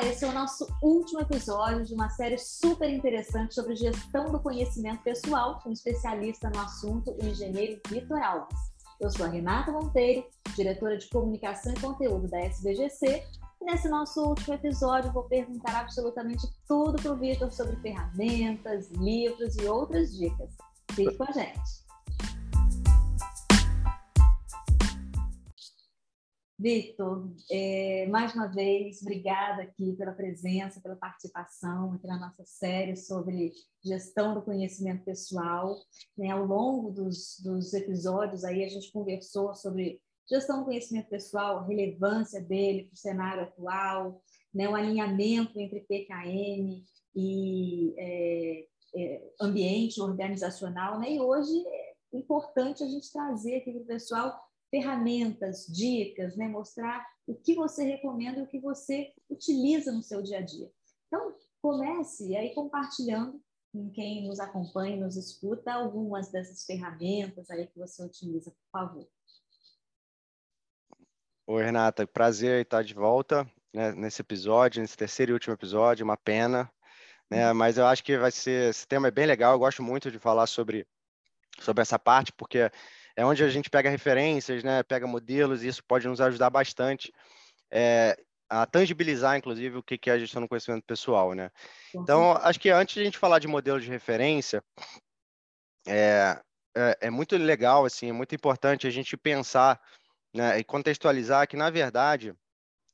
Olá, esse é o nosso último episódio de uma série super interessante sobre gestão do conhecimento pessoal com um especialista no assunto, o engenheiro Vitor Alves. Eu sou a Renata Monteiro, diretora de comunicação e conteúdo da SBGC, e nesse nosso último episódio vou perguntar absolutamente tudo para o Vitor sobre ferramentas, livros e outras dicas. Fique com a gente! Victor, é, mais uma vez, obrigada aqui pela presença, pela participação aqui na nossa série sobre gestão do conhecimento pessoal. Né, ao longo dos, dos episódios aí a gente conversou sobre gestão do conhecimento pessoal, a relevância dele para o cenário atual, né, o alinhamento entre PKM e é, é, ambiente organizacional. Né, e hoje é importante a gente trazer aqui para o pessoal ferramentas, dicas, né? mostrar o que você recomenda e o que você utiliza no seu dia a dia. Então, comece aí compartilhando com quem nos acompanha, nos escuta, algumas dessas ferramentas aí que você utiliza, por favor. Oi, Renata, prazer estar de volta né, nesse episódio, nesse terceiro e último episódio, uma pena, né? Uhum. Mas eu acho que vai ser, esse tema é bem legal, eu gosto muito de falar sobre, sobre essa parte, porque é onde a gente pega referências, né, pega modelos, e isso pode nos ajudar bastante é, a tangibilizar, inclusive, o que é a gestão do conhecimento pessoal. Né? Então, acho que antes de a gente falar de modelo de referência, é, é, é muito legal, assim, é muito importante a gente pensar né, e contextualizar que, na verdade,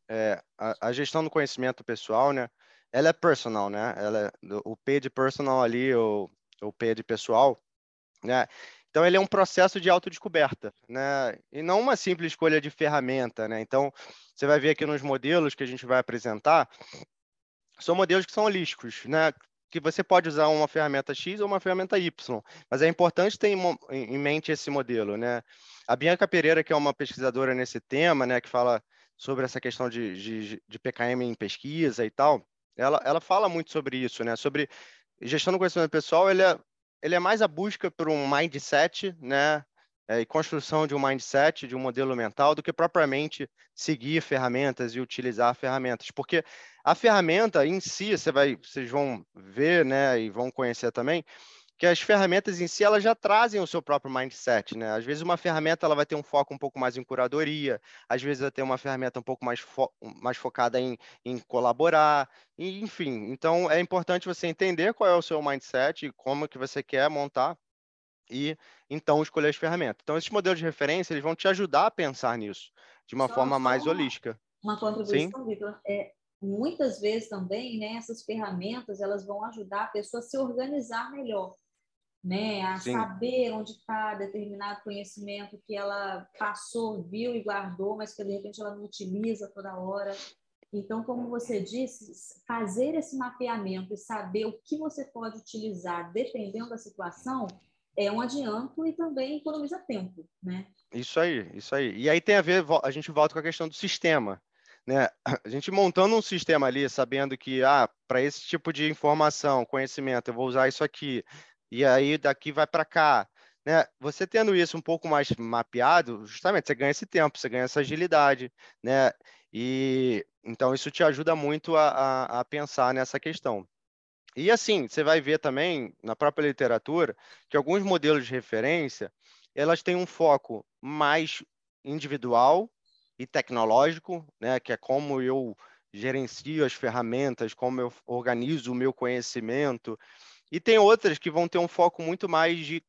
é, a, a, gestão do conhecimento pessoal, né, ela é personal, né? Ela é, o P de personal ali, o, o P de pessoal, né? Então, ele é um processo de autodescoberta, né? E não uma simples escolha de ferramenta, né? Então, você vai ver aqui nos modelos que a gente vai apresentar, são modelos que são holísticos, né? Que você pode usar uma ferramenta X ou uma ferramenta Y, mas é importante ter em mente esse modelo, né? A Bianca Pereira, que é uma pesquisadora nesse tema, né, que fala sobre essa questão de, de, de PKM em pesquisa e tal, ela, ela fala muito sobre isso, né? Sobre gestão do conhecimento pessoal, ele é ele é mais a busca por um mindset, né? É, e construção de um mindset, de um modelo mental, do que propriamente seguir ferramentas e utilizar ferramentas. Porque a ferramenta em si, você vai, vocês vão ver, né, e vão conhecer também, que as ferramentas em si elas já trazem o seu próprio mindset, né? Às vezes uma ferramenta ela vai ter um foco um pouco mais em curadoria, às vezes vai ter uma ferramenta um pouco mais, fo mais focada em, em colaborar, e, enfim. Então é importante você entender qual é o seu mindset e como que você quer montar e então escolher as ferramentas. Então esses modelos de referência eles vão te ajudar a pensar nisso de uma só, forma mais uma, holística. Uma contribuição, Vitor, é, muitas vezes também, né, essas ferramentas elas vão ajudar a pessoa a se organizar melhor né? A Sim. saber onde está determinado conhecimento que ela passou, viu e guardou, mas que de repente ela não utiliza toda hora. Então, como você disse, fazer esse mapeamento e saber o que você pode utilizar dependendo da situação é um adianto e também economiza tempo, né? Isso aí, isso aí. E aí tem a ver, a gente volta com a questão do sistema, né? A gente montando um sistema ali, sabendo que, ah, para esse tipo de informação, conhecimento, eu vou usar isso aqui, e aí daqui vai para cá. Né? Você tendo isso um pouco mais mapeado, justamente você ganha esse tempo, você ganha essa agilidade, né? E então isso te ajuda muito a, a, a pensar nessa questão. E assim, você vai ver também na própria literatura que alguns modelos de referência elas têm um foco mais individual e tecnológico, né? Que é como eu gerencio as ferramentas, como eu organizo o meu conhecimento. E tem outras que vão ter um foco muito mais de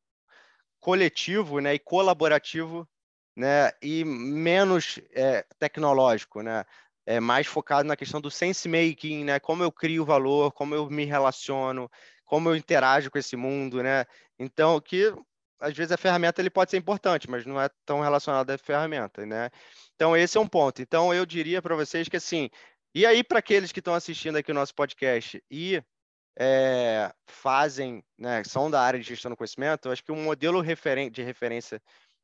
coletivo né, e colaborativo né, e menos é, tecnológico, né? É mais focado na questão do sense making, né? Como eu crio valor, como eu me relaciono, como eu interajo com esse mundo, né? Então, que às vezes a ferramenta ele pode ser importante, mas não é tão relacionado à ferramenta, né? Então, esse é um ponto. Então, eu diria para vocês que assim, e aí para aqueles que estão assistindo aqui o nosso podcast e é, fazem, né, são da área de gestão do conhecimento, eu acho que um modelo referen de referência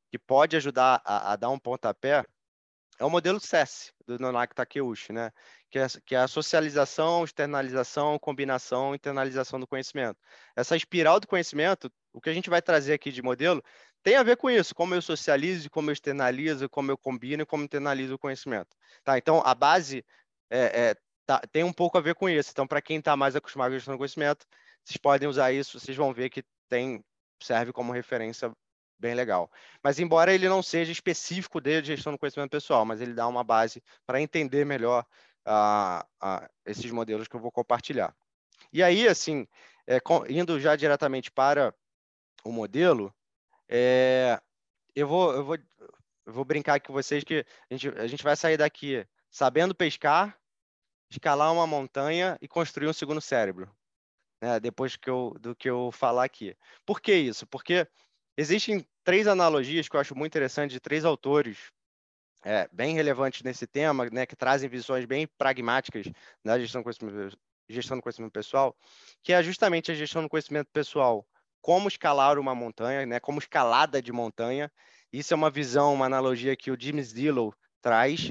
que pode ajudar a, a, dar um pontapé é o modelo SES, do Nonaki Takeuchi, né? Que é, que é a socialização, externalização, combinação, internalização do conhecimento. Essa espiral do conhecimento, o que a gente vai trazer aqui de modelo, tem a ver com isso, como eu socializo, como eu externalizo, como eu combino e como internalizo o conhecimento. Tá? Então, a base é, é tá, tem um pouco a ver com isso. Então, para quem está mais acostumado com gestão do conhecimento, vocês podem usar isso, vocês vão ver que tem serve como referência bem legal. Mas embora ele não seja específico de gestão do conhecimento pessoal, mas ele dá uma base para entender melhor uh, uh, esses modelos que eu vou compartilhar. E aí, assim, é, indo já diretamente para o modelo, é, eu, vou, eu, vou, eu vou brincar com vocês que a gente, a gente vai sair daqui sabendo pescar, escalar uma montanha e construir um segundo cérebro. Né, depois que eu, do que eu falar aqui. Por que isso? Porque existem três analogias que eu acho muito interessante de três autores é, bem relevantes nesse tema, né, que trazem visões bem pragmáticas da gestão do, conhecimento, gestão do conhecimento pessoal, que é justamente a gestão do conhecimento pessoal, como escalar uma montanha, né, como escalada de montanha. Isso é uma visão, uma analogia que o James Dillow traz.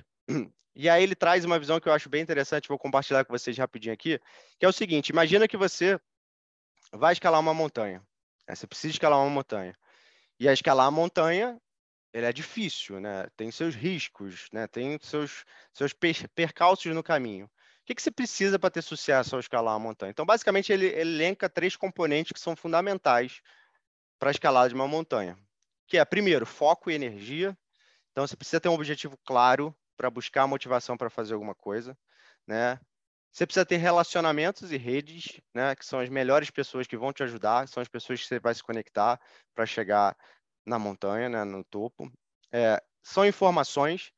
E aí ele traz uma visão que eu acho bem interessante, vou compartilhar com vocês rapidinho aqui, que é o seguinte, imagina que você vai escalar uma montanha. Né, você precisa escalar uma montanha. E a escalar a montanha, ele é difícil, né? Tem seus riscos, né? Tem seus, seus percalços no caminho. O que, que você precisa para ter sucesso ao escalar uma montanha? Então, basicamente, ele, ele elenca três componentes que são fundamentais para a escalada de uma montanha. Que é, primeiro, foco e energia. Então, você precisa ter um objetivo claro para buscar motivação para fazer alguma coisa, né? Você precisa ter relacionamentos e redes, né, que são as melhores pessoas que vão te ajudar, são as pessoas que você vai se conectar para chegar na montanha, né, no topo. É, são informações,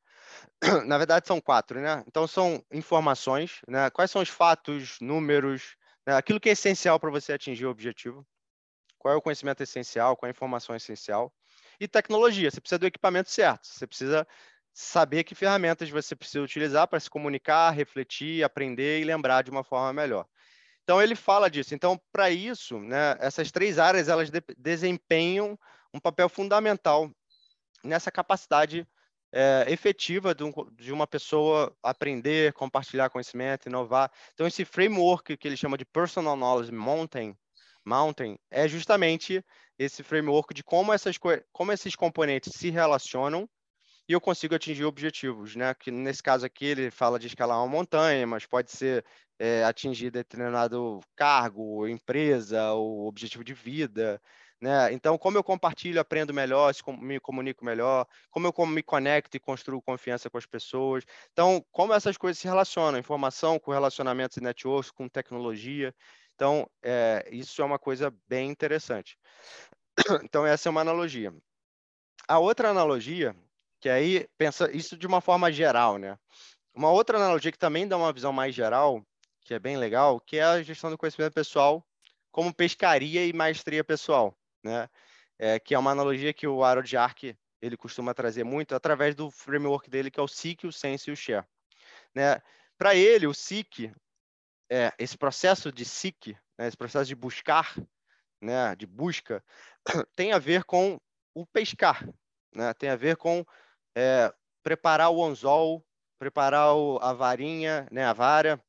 na verdade são quatro, né? Então são informações, né? Quais são os fatos, números, né? aquilo que é essencial para você atingir o objetivo. Qual é o conhecimento essencial, qual é a informação essencial. E tecnologia, você precisa do equipamento certo, você precisa saber que ferramentas você precisa utilizar para se comunicar, refletir, aprender e lembrar de uma forma melhor. Então ele fala disso. Então para isso, né, essas três áreas elas de desempenham um papel fundamental nessa capacidade é, efetiva de, um, de, uma pessoa aprender, compartilhar conhecimento, inovar. Então esse framework que ele chama de personal knowledge mountain, mountain é justamente esse framework de como essas como esses componentes se relacionam e eu consigo atingir objetivos, né? Que nesse caso aqui ele fala de escalar uma montanha, mas pode ser é, atingir determinado cargo, empresa, ou objetivo de vida, né? Então, como eu compartilho, aprendo melhor, me comunico melhor, como eu me conecto e construo confiança com as pessoas. Então, como essas coisas se relacionam, informação com relacionamentos e networks, com tecnologia. Então, é, isso é uma coisa bem interessante. Então, essa é uma analogia. A outra analogia que aí pensa isso de uma forma geral, né? Uma outra analogia que também dá uma visão mais geral, que é bem legal, que é a gestão do conhecimento pessoal como pescaria e maestria pessoal, né? É, que é uma analogia que o Harold Ark ele costuma trazer muito através do framework dele, que é o Seek, o Sense e o Share. Né? Para ele, o Seek, é, esse processo de Seek, né, esse processo de buscar, né, de busca, tem a ver com o pescar, né? tem a ver com é, preparar o anzol, preparar o, a varinha, né, a vara,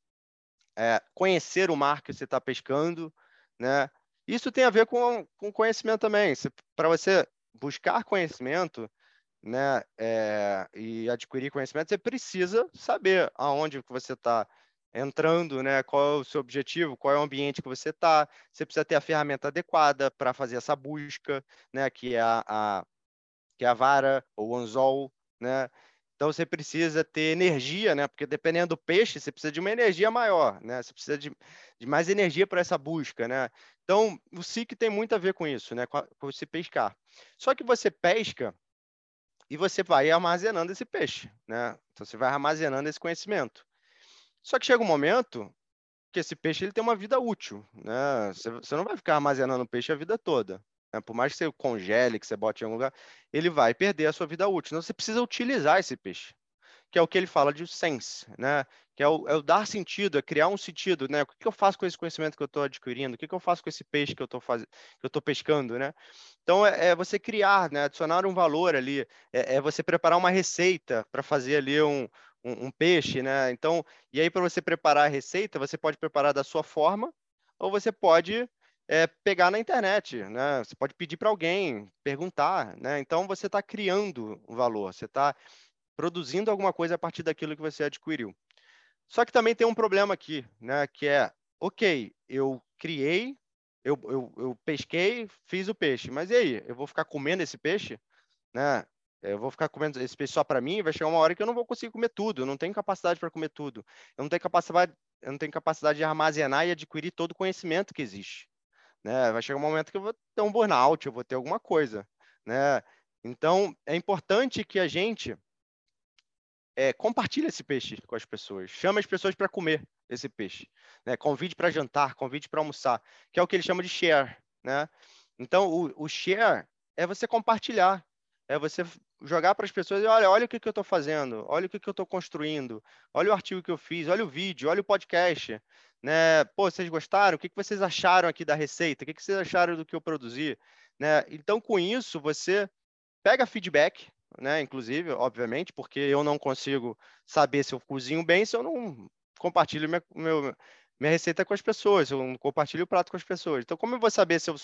é, conhecer o mar que você está pescando, né? Isso tem a ver com, com conhecimento também. Para você buscar conhecimento, né, é, e adquirir conhecimento, você precisa saber aonde que você está entrando, né? Qual é o seu objetivo? Qual é o ambiente que você está? Você precisa ter a ferramenta adequada para fazer essa busca, né? Que é a, a que é a vara ou o anzol, né? Então você precisa ter energia, né? Porque dependendo do peixe, você precisa de uma energia maior, né? Você precisa de, de mais energia para essa busca, né? Então o SIC tem muito a ver com isso, né? Com, você pescar. Só que você pesca e você vai armazenando esse peixe, né? Então você vai armazenando esse conhecimento. Só que chega um momento que esse peixe ele tem uma vida útil, né? Você, você não vai ficar armazenando peixe a vida toda, né? Por mais que você congele, que você bote em algum lugar, ele vai perder a sua vida útil. Então, você precisa utilizar esse peixe, que é o que ele fala de sense, né? que é o, é o dar sentido, é criar um sentido. Né? O que, eu faço com esse conhecimento que eu estou adquirindo? O que, eu faço com esse peixe que eu estou faz... pescando? Né? Então, é, é, você criar, né? adicionar um valor ali, é, é você preparar uma receita para fazer ali um, um, um, peixe, né? Então, e aí para você preparar a receita, você pode preparar da sua forma, ou você pode é, pegar na internet, né? Você pode pedir para alguém, perguntar, né? Então você está criando um valor, você está produzindo alguma coisa a partir daquilo que você adquiriu. Só que também tem um problema aqui, né? Que é, ok, eu criei, eu, eu, eu pesquei, fiz o peixe, mas e aí? Eu vou ficar comendo esse peixe, né? Eu vou ficar comendo esse peixe só para mim, vai chegar uma hora que eu não vou conseguir comer tudo, eu não tenho capacidade para comer tudo. Eu não tenho capacidade, eu não tenho capacidade de armazenar e adquirir todo o conhecimento que existe. Né? Vai chegar um momento que eu vou ter um burnout, eu vou ter alguma coisa. Né? Então, é importante que a gente é, compartilhe esse peixe com as pessoas, chame as pessoas para comer esse peixe, né? convide para jantar, convide para almoçar, que é o que ele chama de share. Né? Então, o, o share é você compartilhar, é você jogar para as pessoas, olha, olha o que, que eu estou fazendo, olha o que, que eu estou construindo, olha o artigo que eu fiz, olha o vídeo, olha o podcast, né? Pô, vocês gostaram? O que, que vocês acharam aqui da receita? O que, que vocês acharam do que eu produzi? Né? Então, com isso, você pega feedback, né? Inclusive, obviamente, porque eu não consigo saber se eu cozinho bem se eu não compartilho minha, meu, minha receita com as pessoas, eu não compartilho o prato com as pessoas. Então, como eu vou saber se eu,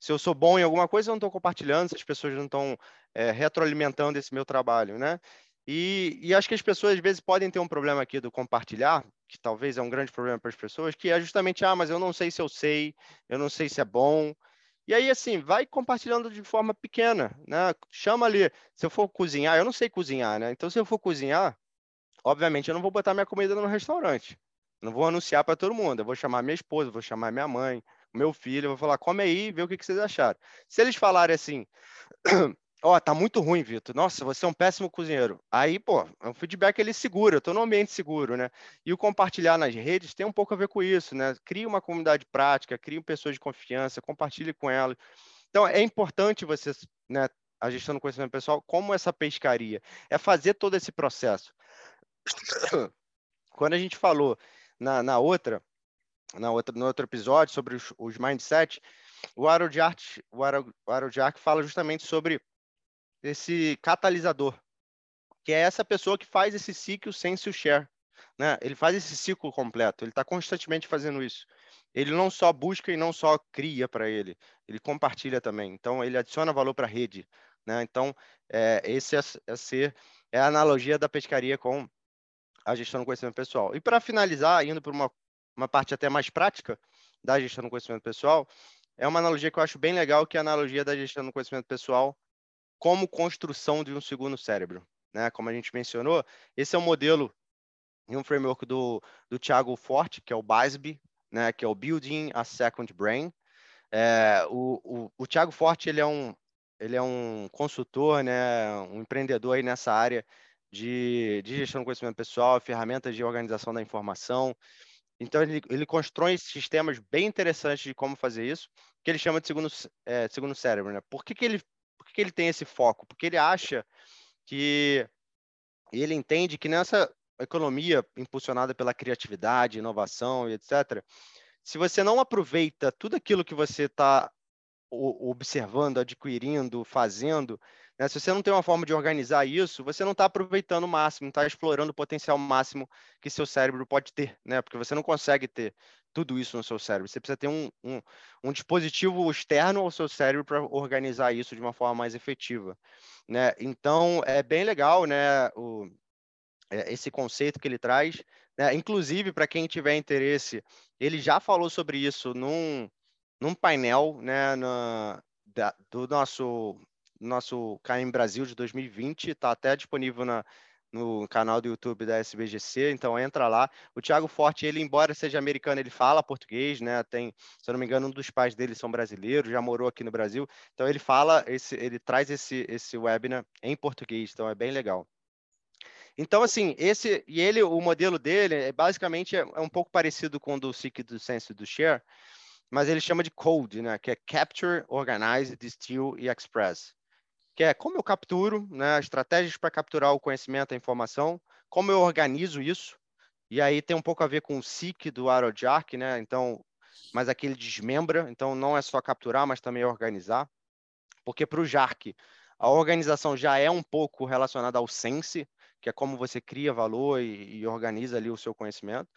se eu sou bom em alguma coisa, eu não estou compartilhando, se as pessoas não estão é, retroalimentando esse meu trabalho, né? E, e, acho que as pessoas, às vezes, podem ter um problema aqui do compartilhar, que talvez é um grande problema para as pessoas, que é justamente, ah, mas eu não sei se eu sei, eu não sei se é bom, e aí, assim, vai compartilhando de forma pequena, né? Chama ali, se eu for cozinhar, eu não sei cozinhar, né? Então, se eu for cozinhar, obviamente eu não vou botar minha comida no restaurante. Não vou anunciar para todo mundo. Eu vou chamar minha esposa, vou chamar minha mãe, meu filho, eu vou falar, come aí vê o que, que vocês acharam. Se eles falarem assim, Ó, oh, tá muito ruim, Vitor. Nossa, você é um péssimo cozinheiro. Aí, pô, é um feedback ele seguro, eu tô num ambiente seguro, né? E o compartilhar nas redes tem um pouco a ver com isso, né? Cria uma comunidade prática, cria pessoas de confiança, compartilhe com elas. Então, é importante você, né, a gestão do conhecimento pessoal, como essa pescaria, é fazer todo esse processo. Quando a gente falou na, na outra, na outra, no outro episódio sobre os, os mindset, o Harold Art, o Harold Art fala justamente sobre esse catalisador, que é essa pessoa que faz esse ciclo sense share. Né? Ele faz esse ciclo completo, ele está constantemente fazendo isso. Ele não só busca e não só cria para ele, ele compartilha também. Então, ele adiciona valor para a rede. Né? Então, é, esse é, é, é a analogia da pescaria com a gestão do conhecimento pessoal. E para finalizar, indo para uma, uma parte até mais prática da gestão do conhecimento pessoal, é uma analogia que eu acho bem legal, que é a analogia da gestão do conhecimento pessoal como construção de um segundo cérebro. Né? Como a gente mencionou, esse é um modelo e um framework do, do Thiago Forte, que é o BASB, né? que é o Building a Second Brain. É, o, o, o Thiago Forte ele é um, ele é um consultor, né? um empreendedor aí nessa área de, de gestão do conhecimento pessoal, ferramentas de organização da informação. Então, ele, ele constrói sistemas bem interessantes de como fazer isso, que ele chama de segundo, é, segundo cérebro. Né? Por que, que ele por que ele tem esse foco? Porque ele acha que ele entende que nessa economia impulsionada pela criatividade, inovação e etc., se você não aproveita tudo aquilo que você está observando, adquirindo, fazendo, né? se você não tem uma forma de organizar isso, você não está aproveitando o máximo, não está explorando o potencial máximo que seu cérebro pode ter, né? porque você não consegue ter tudo isso no seu cérebro. Você precisa ter um, um, um dispositivo externo ao seu cérebro para organizar isso de uma forma mais efetiva. Né? Então, é bem legal né, o, é, esse conceito que ele traz. Né? Inclusive, para quem tiver interesse, ele já falou sobre isso num, num painel né, na, da, do nosso, nosso KM Brasil de 2020, está até disponível na, no canal do YouTube da SBGC, então entra lá. O Thiago Forte, ele, embora seja americano, ele fala português, né? Tem, se eu não me engano, um dos pais dele são brasileiros, já morou aqui no Brasil. Então ele fala, esse, ele traz esse, esse webinar em português, então é bem legal. Então, assim, esse e ele, o modelo dele, é basicamente é, é um pouco parecido com o do Seek, do Sense do Share, mas ele chama de Code, né? Que é Capture, Organize, Distill e Express. Que é como eu capturo, né, estratégias para capturar o conhecimento, a informação, como eu organizo isso, e aí tem um pouco a ver com o SIC do Aerojark, né, então, mas aqui ele desmembra, então não é só capturar, mas também organizar, porque para o JARC, a organização já é um pouco relacionada ao Sense, que é como você cria valor e, e organiza ali o seu conhecimento,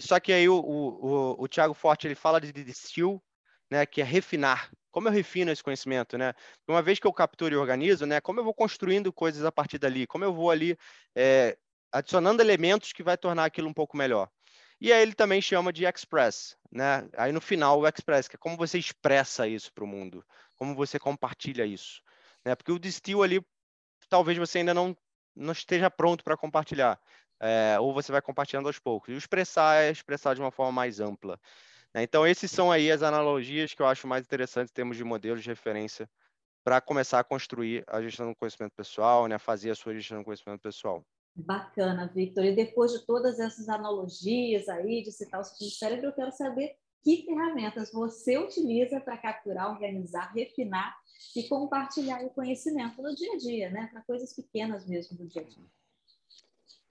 só que aí o, o, o, o Thiago Forte, ele fala de distill, né, que é refinar, como eu refino esse conhecimento, né? Uma vez que eu capturo e organizo, né? Como eu vou construindo coisas a partir dali? Como eu vou ali é, adicionando elementos que vai tornar aquilo um pouco melhor. E aí ele também chama de Express, né? Aí no final o Express, que é como você expressa isso para o mundo, como você compartilha isso, né? Porque o Distill ali, talvez você ainda não, não esteja pronto para compartilhar, é, ou você vai compartilhando aos poucos. E o expressar é expressar de uma forma mais ampla. Né? Então esses são aí as analogias que eu acho mais interessantes em termos de modelos de referência para começar a construir a gestão do conhecimento pessoal, né? Fazer a sua gestão do conhecimento pessoal. Bacana, Victor. E depois de todas essas analogias aí, de citar o seu cérebro, eu quero saber que ferramentas você utiliza para capturar, organizar, refinar e compartilhar o conhecimento no dia a dia, né? Para coisas pequenas mesmo do dia a dia.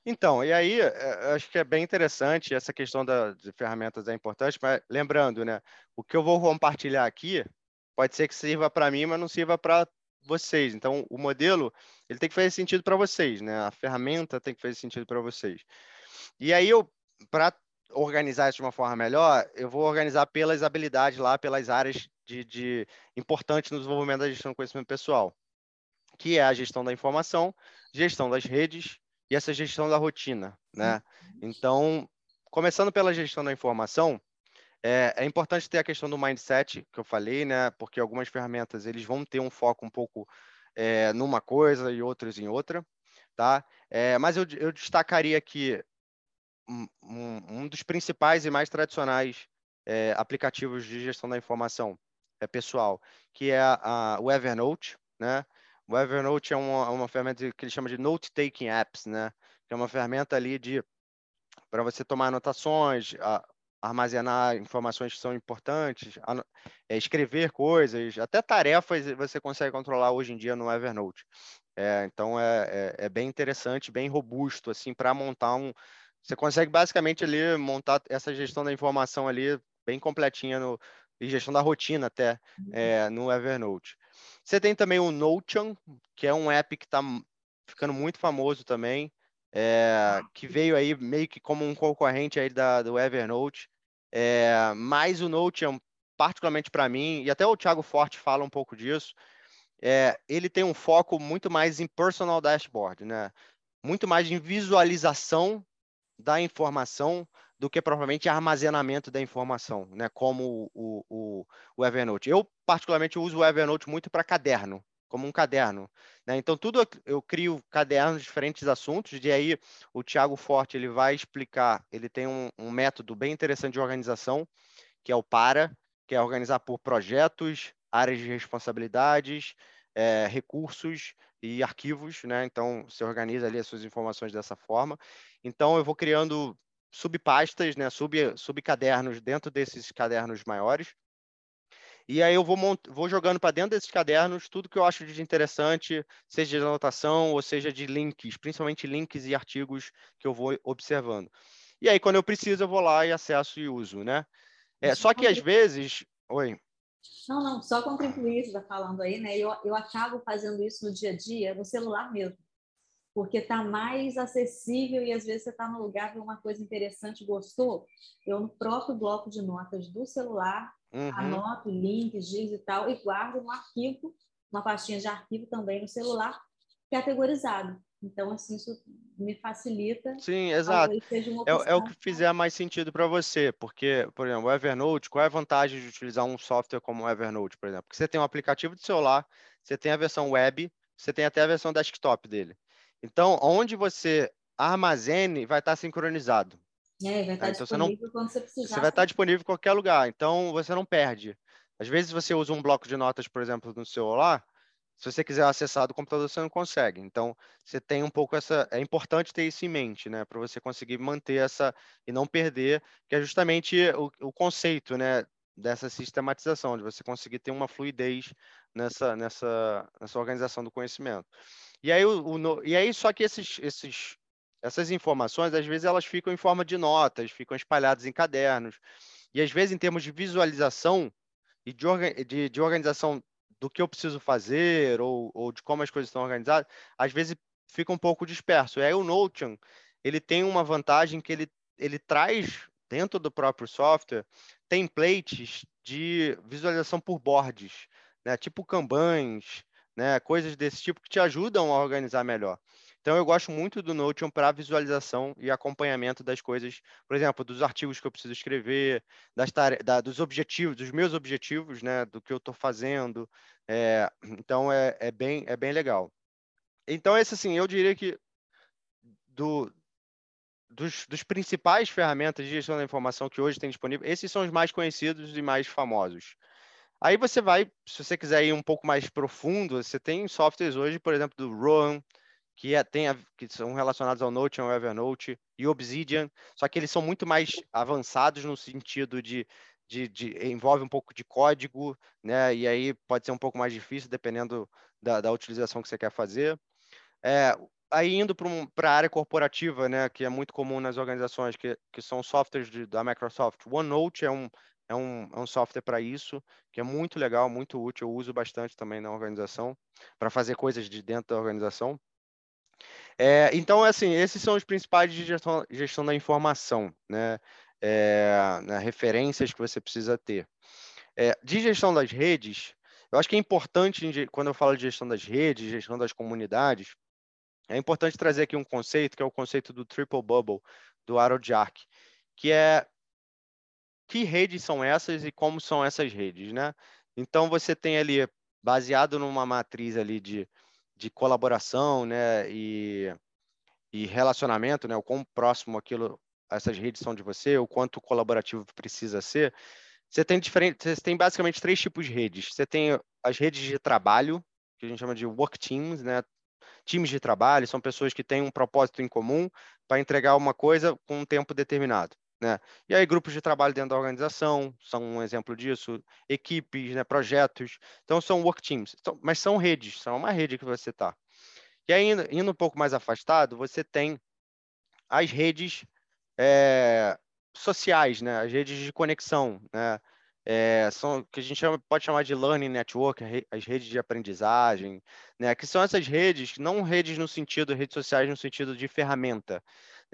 Então, e aí, é, acho que é bem interessante, essa questão da, de ferramentas é importante, mas lembrando, né, o que eu vou compartilhar aqui pode ser que sirva para mim, mas não sirva para vocês. Então, o modelo ele tem que fazer sentido para vocês, né? A ferramenta tem que fazer sentido para vocês. E aí eu, para organizar isso de uma forma melhor, eu vou organizar pelas habilidades lá, pelas áreas de, de importantes no desenvolvimento da gestão do conhecimento pessoal, que é a gestão da informação, gestão das redes e essa gestão da rotina, né? Então, começando pela gestão da informação, é, é, importante ter a questão do mindset que eu falei, né? Porque algumas ferramentas eles vão ter um foco um pouco é, numa coisa e outras em outra, tá? É, mas eu, eu, destacaria aqui um, um, dos principais e mais tradicionais é, aplicativos de gestão da informação é pessoal, que é a, a, o Evernote, né? O Evernote é uma, uma ferramenta que ele chama de note-taking apps, né? Que é uma ferramenta ali de para você tomar anotações, a, armazenar informações que são importantes, é, escrever coisas, até tarefas você consegue controlar hoje em dia no Evernote. É, então é, é, é, bem interessante, bem robusto assim para montar um. Você consegue basicamente ali montar essa gestão da informação ali bem completinha no e gestão da rotina até é, no Evernote. Você tem também o Notion, que é um app que está ficando muito famoso também. É, que veio aí meio que como um concorrente aí da, do Evernote. É, mas o Notion, particularmente para mim, e até o Thiago Forte fala um pouco disso, é, ele tem um foco muito mais em personal dashboard, né? Muito mais em visualização da informação do que propriamente armazenamento da informação, né? Como o, o, o Evernote. Eu, particularmente, uso o Evernote muito para caderno, como um caderno. Né? Então, tudo eu crio cadernos de diferentes assuntos, e aí o Tiago Forte ele vai explicar, ele tem um, um, método bem interessante de organização, que é o PARA, que é organizar por projetos, áreas de responsabilidades, é, recursos e arquivos, né? Então, você organiza ali as suas informações dessa forma. Então, eu vou criando subpastas, né? Sub, subcadernos dentro desses cadernos maiores, e aí eu vou, vou jogando para dentro desses cadernos tudo que eu acho de interessante, seja de anotação ou seja de links, principalmente links e artigos que eu vou observando. E aí, quando eu preciso, eu vou lá e acesso e uso, né? É, só que às vezes. Oi. Não, não, só contribuir, você está falando aí, né? Eu, eu acabo fazendo isso no dia a dia, no celular mesmo, porque está mais acessível e às vezes você está no lugar, vê uma coisa interessante, gostou. Eu, no próprio bloco de notas do celular, Uhum. Anoto links, gigs e tal, e guardo no arquivo, uma pastinha de arquivo também no celular, categorizado. Então, assim, isso me facilita. Sim, exato. É, é, o que fizer mais sentido para você, porque, por exemplo, o Evernote, qual é a vantagem de utilizar um software como o Evernote, por exemplo? Porque você tem um aplicativo de celular, você tem a versão web, você tem até a versão desktop dele. Então, onde você armazene, vai estar sincronizado. É, vai estar então, disponível você não, quando você precisar. Você vai estar disponível em qualquer lugar, então você não perde. Às vezes você usa um bloco de notas, por exemplo, no celular, se você quiser acessar do computador, você não consegue. Então, você tem um pouco essa. É importante ter isso em mente, né? Para você conseguir manter essa e não perder, que é justamente o, o, conceito, né? Dessa sistematização, de você conseguir ter uma fluidez nessa, nessa, nessa organização do conhecimento. E aí, o, o e aí só que esses, esses essas informações, às vezes, elas ficam em forma de notas, ficam espalhadas em cadernos. E, às vezes, em termos de visualização e de, de, de organização do que eu preciso fazer ou, ou, de como as coisas estão organizadas, às vezes fica um pouco disperso. E aí o Notion, ele tem uma vantagem que ele, ele traz dentro do próprio software templates de visualização por boards, né? tipo Kanbans, né? coisas desse tipo que te ajudam a organizar melhor. Então, eu gosto muito do Notion para visualização e acompanhamento das coisas, por exemplo, dos artigos que eu preciso escrever, das da, dos objetivos, dos meus objetivos, né, do que eu estou fazendo. É, então, é, é, bem, é bem legal. Então, esse, assim, eu diria que do, dos, dos, principais ferramentas de gestão da informação que hoje tem disponível, esses são os mais conhecidos e mais famosos. Aí você vai, se você quiser ir um pouco mais profundo, você tem softwares hoje, por exemplo, do Rowan, que, é, tem a, que são relacionados ao Notion, ao Evernote e Obsidian, só que eles são muito mais avançados no sentido de, de, de, envolve um pouco de código, né? E aí pode ser um pouco mais difícil dependendo da, da utilização que você quer fazer. É, aí indo para um, a área corporativa, né, que é muito comum nas organizações, que, que são softwares de, da Microsoft. OneNote é um, é um, é um software para isso, que é muito legal, muito útil. Eu uso bastante também na organização, para fazer coisas de dentro da organização. É, então, assim, esses são os principais de gestão, gestão da informação, né? É, né, referências que você precisa ter. É, de gestão das redes, eu acho que é importante, quando eu falo de gestão das redes, gestão das comunidades, é importante trazer aqui um conceito, que é o conceito do triple bubble, do Harold que é que redes são essas e como são essas redes, né? Então você tem ali baseado numa matriz ali de, de colaboração, né, e, e relacionamento, né, o quão próximo aquilo essas redes são de você, o quanto colaborativo precisa ser. Você tem diferente, você tem basicamente três tipos de redes. Você tem as redes de trabalho, que a gente chama de work teams, né? Times de trabalho são pessoas que têm um propósito em comum para entregar uma coisa com um tempo determinado. Né? E aí, grupos de trabalho dentro da organização são um exemplo disso, equipes, né, projetos. Então, são work teams, então, mas são redes, são uma rede que você está. E aí, indo, indo, um pouco mais afastado, você tem as redes é, sociais, né, as redes de conexão, né? É, são que a gente chama, pode chamar de learning network, as redes de aprendizagem, né? Que são essas redes, não redes no sentido, redes sociais no sentido de ferramenta,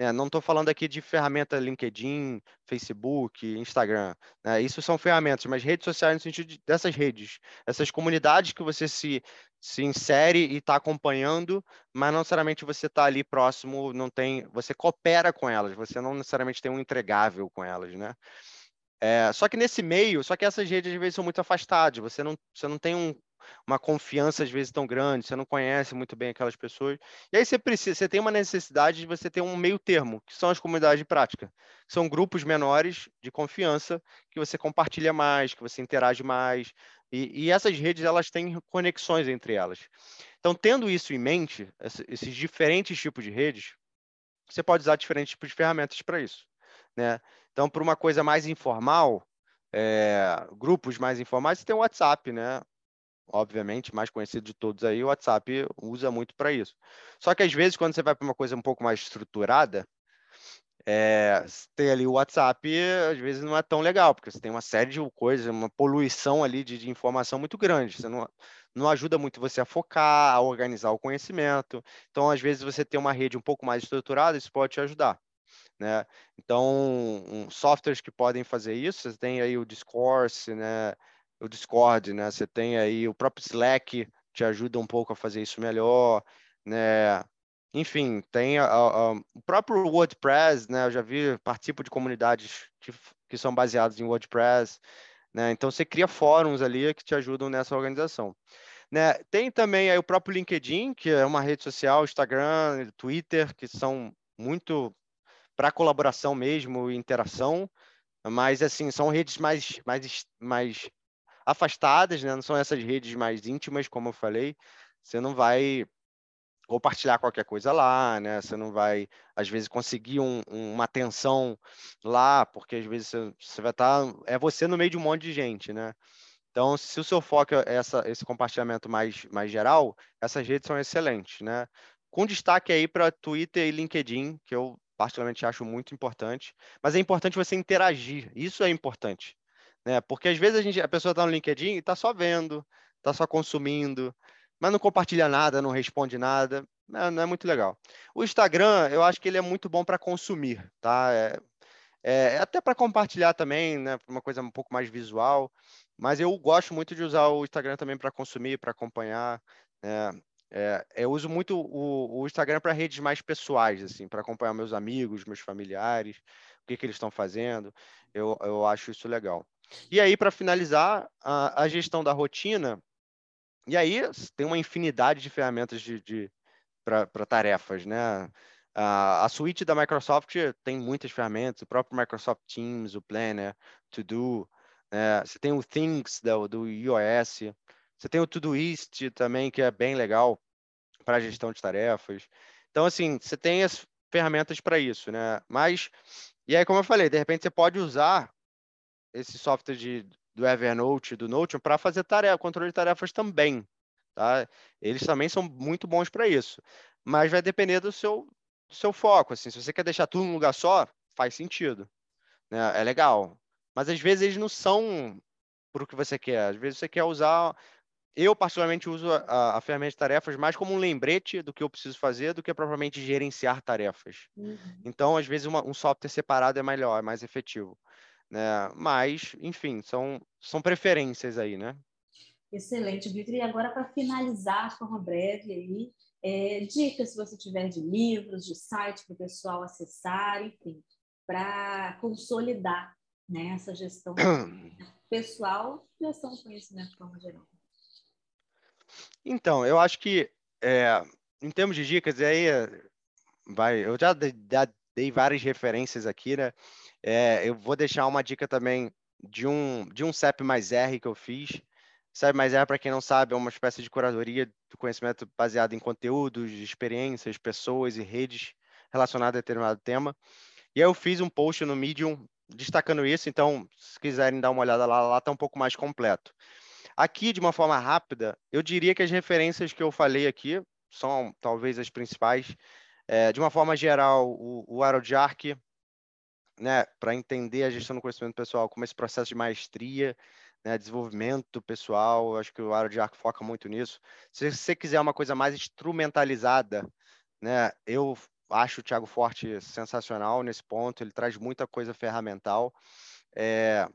né? Não estou falando aqui de ferramenta LinkedIn, Facebook, Instagram. Né? Isso são ferramentas, mas redes sociais no sentido de, dessas redes, essas comunidades que você se, se insere e está acompanhando, mas não necessariamente você está ali próximo, não tem, você coopera com elas, você não necessariamente tem um entregável com elas, né? É, só que nesse meio, só que essas redes às vezes são muito afastadas, você não, você não tem um, uma confiança às vezes tão grande, você não conhece muito bem aquelas pessoas. E aí você precisa, você tem uma necessidade de você ter um meio termo, que são as comunidades de prática. São grupos menores de confiança que você compartilha mais, que você interage mais. E, e essas redes elas têm conexões entre elas. Então, tendo isso em mente, esses diferentes tipos de redes, você pode usar diferentes tipos de ferramentas para isso. Né? Então, para uma coisa mais informal, é, grupos mais informais, você tem o WhatsApp, né? Obviamente, mais conhecido de todos aí, o WhatsApp usa muito para isso. Só que às vezes, quando você vai para uma coisa um pouco mais estruturada, é, ter ali o WhatsApp, às vezes não é tão legal, porque você tem uma série de coisas, uma poluição ali de, de informação muito grande. Você não, não ajuda muito você a focar, a organizar o conhecimento. Então, às vezes, você tem uma rede um pouco mais estruturada, isso pode te ajudar. Né? Então, um, softwares que podem fazer isso, você tem aí o Discourse, né? O Discord, né? Você tem aí o próprio Slack te ajuda um pouco a fazer isso melhor, né? Enfim, tem a, a, o próprio WordPress, né? Eu já vi, participo de comunidades que, são baseadas em WordPress, né? Então você cria fóruns ali que te ajudam nessa organização. Né? Tem também aí o próprio LinkedIn, que é uma rede social, Instagram, Twitter, que são muito para colaboração mesmo e interação, mas assim são redes mais mais mais afastadas, né? Não são essas redes mais íntimas, como eu falei. Você não vai compartilhar qualquer coisa lá, né? Você não vai, às vezes, conseguir um, uma atenção lá, porque às vezes você, você vai estar. É você no meio de um monte de gente, né? Então, se o seu foco é essa, esse compartilhamento mais, mais geral, essas redes são excelentes, né? Com destaque aí para Twitter e LinkedIn, que eu particularmente acho muito importante. Mas é importante você interagir, isso é importante né? Porque às vezes a, gente, a pessoa está no LinkedIn e está só vendo, está só consumindo, mas não compartilha nada, não responde nada, não, né, não, é muito legal. O Instagram, eu acho que ele é muito bom para consumir, tá? É, é, é até para compartilhar também, né? Uma coisa um pouco mais visual, mas eu gosto muito de usar o Instagram também para consumir, para acompanhar. Né? É, eu uso muito o, o Instagram para redes mais pessoais, assim, para acompanhar meus amigos, meus familiares, o que, que eles estão fazendo. Eu, eu acho isso legal. E aí, para finalizar, a, a, gestão da rotina. E aí tem uma infinidade de ferramentas de, de para tarefas, né? a suíte da Microsoft tem muitas ferramentas, o próprio Microsoft Teams, o Planner, To Do, né? você tem o Things do, do iOS, você tem o Todoist também, que é bem legal para a gestão de tarefas. Então, assim, você tem as ferramentas para isso, né? Mas, e aí, como eu falei, de repente você pode usar esse software de, do Evernote, do Notion, para fazer tarefa, controle de tarefas também, tá? Eles também são muito bons para isso. Mas vai depender do seu, do seu foco, assim. Se você quer deixar tudo num lugar só, faz sentido, né? É legal. Mas às vezes eles não são para o que você quer. Às vezes você quer usar eu, particularmente, uso a, a, ferramenta de tarefas mais como um lembrete do que eu preciso fazer do que propriamente gerenciar tarefas. Uhum. Então, às vezes, uma, um software separado é melhor, é mais efetivo. Né? Mas, enfim, são, são preferências aí, né? Excelente, Vitor. E agora, para finalizar de forma breve aí, é, dicas se você tiver de livros, de site para o pessoal acessar, enfim, para consolidar né, essa gestão pessoal, gestão do conhecimento de forma geral. Então, eu acho que é, em termos de dicas, aí vai, eu já dei, já dei várias referências aqui, né? É, eu vou deixar uma dica também de um de um CEP mais R que eu fiz. CEP mais R, para quem não sabe, é uma espécie de curadoria do conhecimento baseado em conteúdos, experiências, pessoas e redes relacionadas a determinado tema. E aí eu fiz um post no Medium destacando isso, então, se quiserem dar uma olhada lá, lá está um pouco mais completo. Aqui, de uma forma rápida, eu diria que as referências que eu falei aqui são talvez as principais. É, de uma forma geral, o, o AeroJark, né, para entender a gestão do conhecimento pessoal, como esse processo de maestria, né, desenvolvimento pessoal, acho que o AeroJark foca muito nisso. Se você quiser uma coisa mais instrumentalizada, né, eu acho o Thiago Forte sensacional nesse ponto, ele traz muita coisa ferramental. É,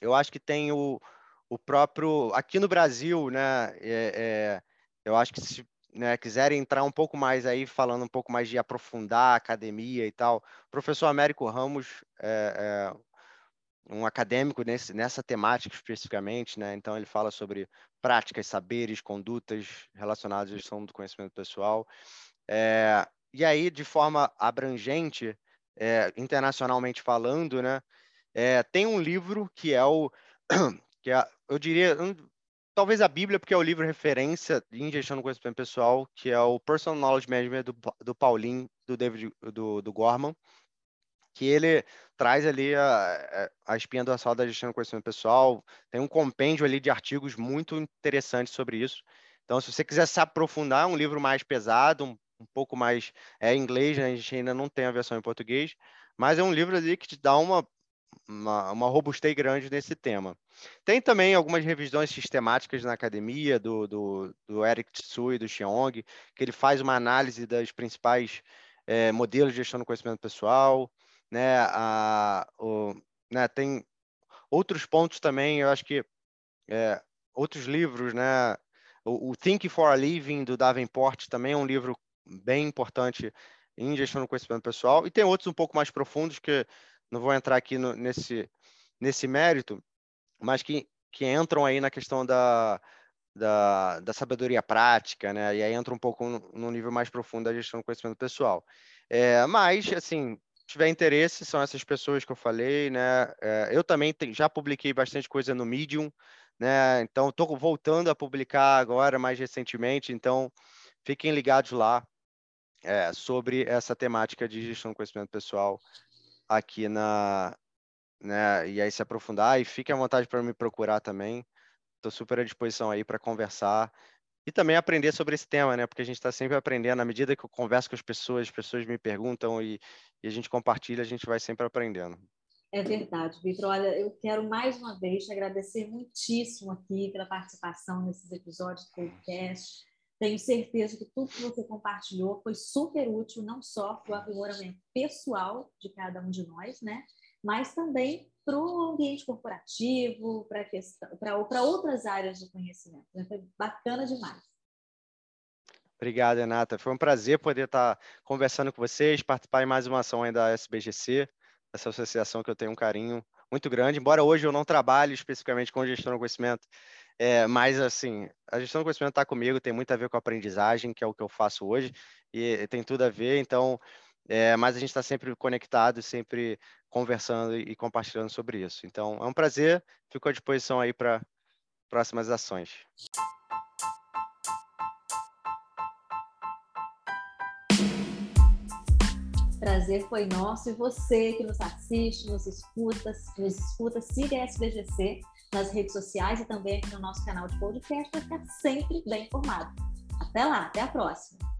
eu acho que tem o, o próprio aqui no Brasil, né? É, é, eu acho que se né, quiserem entrar um pouco mais aí, falando um pouco mais de aprofundar a academia e tal, o professor Américo Ramos é, é um acadêmico nesse, nessa temática especificamente, né? Então ele fala sobre práticas, saberes, condutas relacionadas à gestão do conhecimento pessoal. É, e aí, de forma abrangente, é, internacionalmente falando, né? Tem um livro que é o que é, eu diria, talvez a Bíblia, porque é o livro referência em gestão do conhecimento pessoal, que é o Personal Knowledge Management do, do Paulinho, do David, do, do Gorman, que ele traz ali a, a espinha dorsal da gestão do conhecimento pessoal, tem um compêndio ali de artigos muito interessantes sobre isso. Então, se você quiser se aprofundar, é um livro mais pesado, um, um pouco mais é em inglês, né? a gente ainda não tem a versão em português, mas é um livro ali que te dá uma uma, uma robustez grande nesse tema. Tem também algumas revisões sistemáticas na academia do, do, do Eric Tsui e do Xiong, que ele faz uma análise das principais é, modelos de gestão do conhecimento pessoal, né? A, o, né? Tem outros pontos também, eu acho que é, outros livros, né? O, o Think for a Living do Davenport também é um livro bem importante em gestão do conhecimento pessoal, e tem outros um pouco mais profundos que não vou entrar aqui no, nesse, nesse mérito, mas que, que entram aí na questão da, da, da sabedoria prática, né? E aí entra um pouco no, no nível mais profundo da gestão do conhecimento pessoal. É, mas, assim, tiver interesse, são essas pessoas que eu falei, né? É, eu também te, já publiquei bastante coisa no Medium, né? Então, estou voltando a publicar agora, mais recentemente, então fiquem ligados lá é, sobre essa temática de gestão do conhecimento pessoal aqui na. Né, e aí se aprofundar, e fique à vontade para me procurar também. Estou super à disposição aí para conversar e também aprender sobre esse tema, né? Porque a gente está sempre aprendendo. À medida que eu converso com as pessoas, as pessoas me perguntam e, e a gente compartilha, a gente vai sempre aprendendo. É verdade, Vitor. Olha, eu quero mais uma vez te agradecer muitíssimo aqui pela participação nesses episódios do podcast. Tenho certeza que tudo que você compartilhou foi super útil, não só para o aprimoramento pessoal de cada um de nós, né? Mas também para o ambiente corporativo, para outras áreas de conhecimento. Né? Foi bacana demais. Obrigado, Renata. Foi um prazer poder estar conversando com vocês, participar em mais uma ação aí da SBGC, essa associação que eu tenho um carinho muito grande. Embora hoje eu não trabalhe especificamente com gestão do conhecimento, é, mas assim, a gestão do conhecimento está comigo, tem muito a ver com a aprendizagem, que é o que eu faço hoje, e tem tudo a ver. Então, é, mas a gente está sempre conectado, sempre conversando e compartilhando sobre isso. Então, é um prazer. Fico à disposição aí para próximas ações. prazer foi nosso e você que nos assiste, nos escuta, nos escuta, siga a SBGC nas redes sociais e também aqui no nosso canal de podcast para ficar sempre bem informado. Até lá, até a próxima!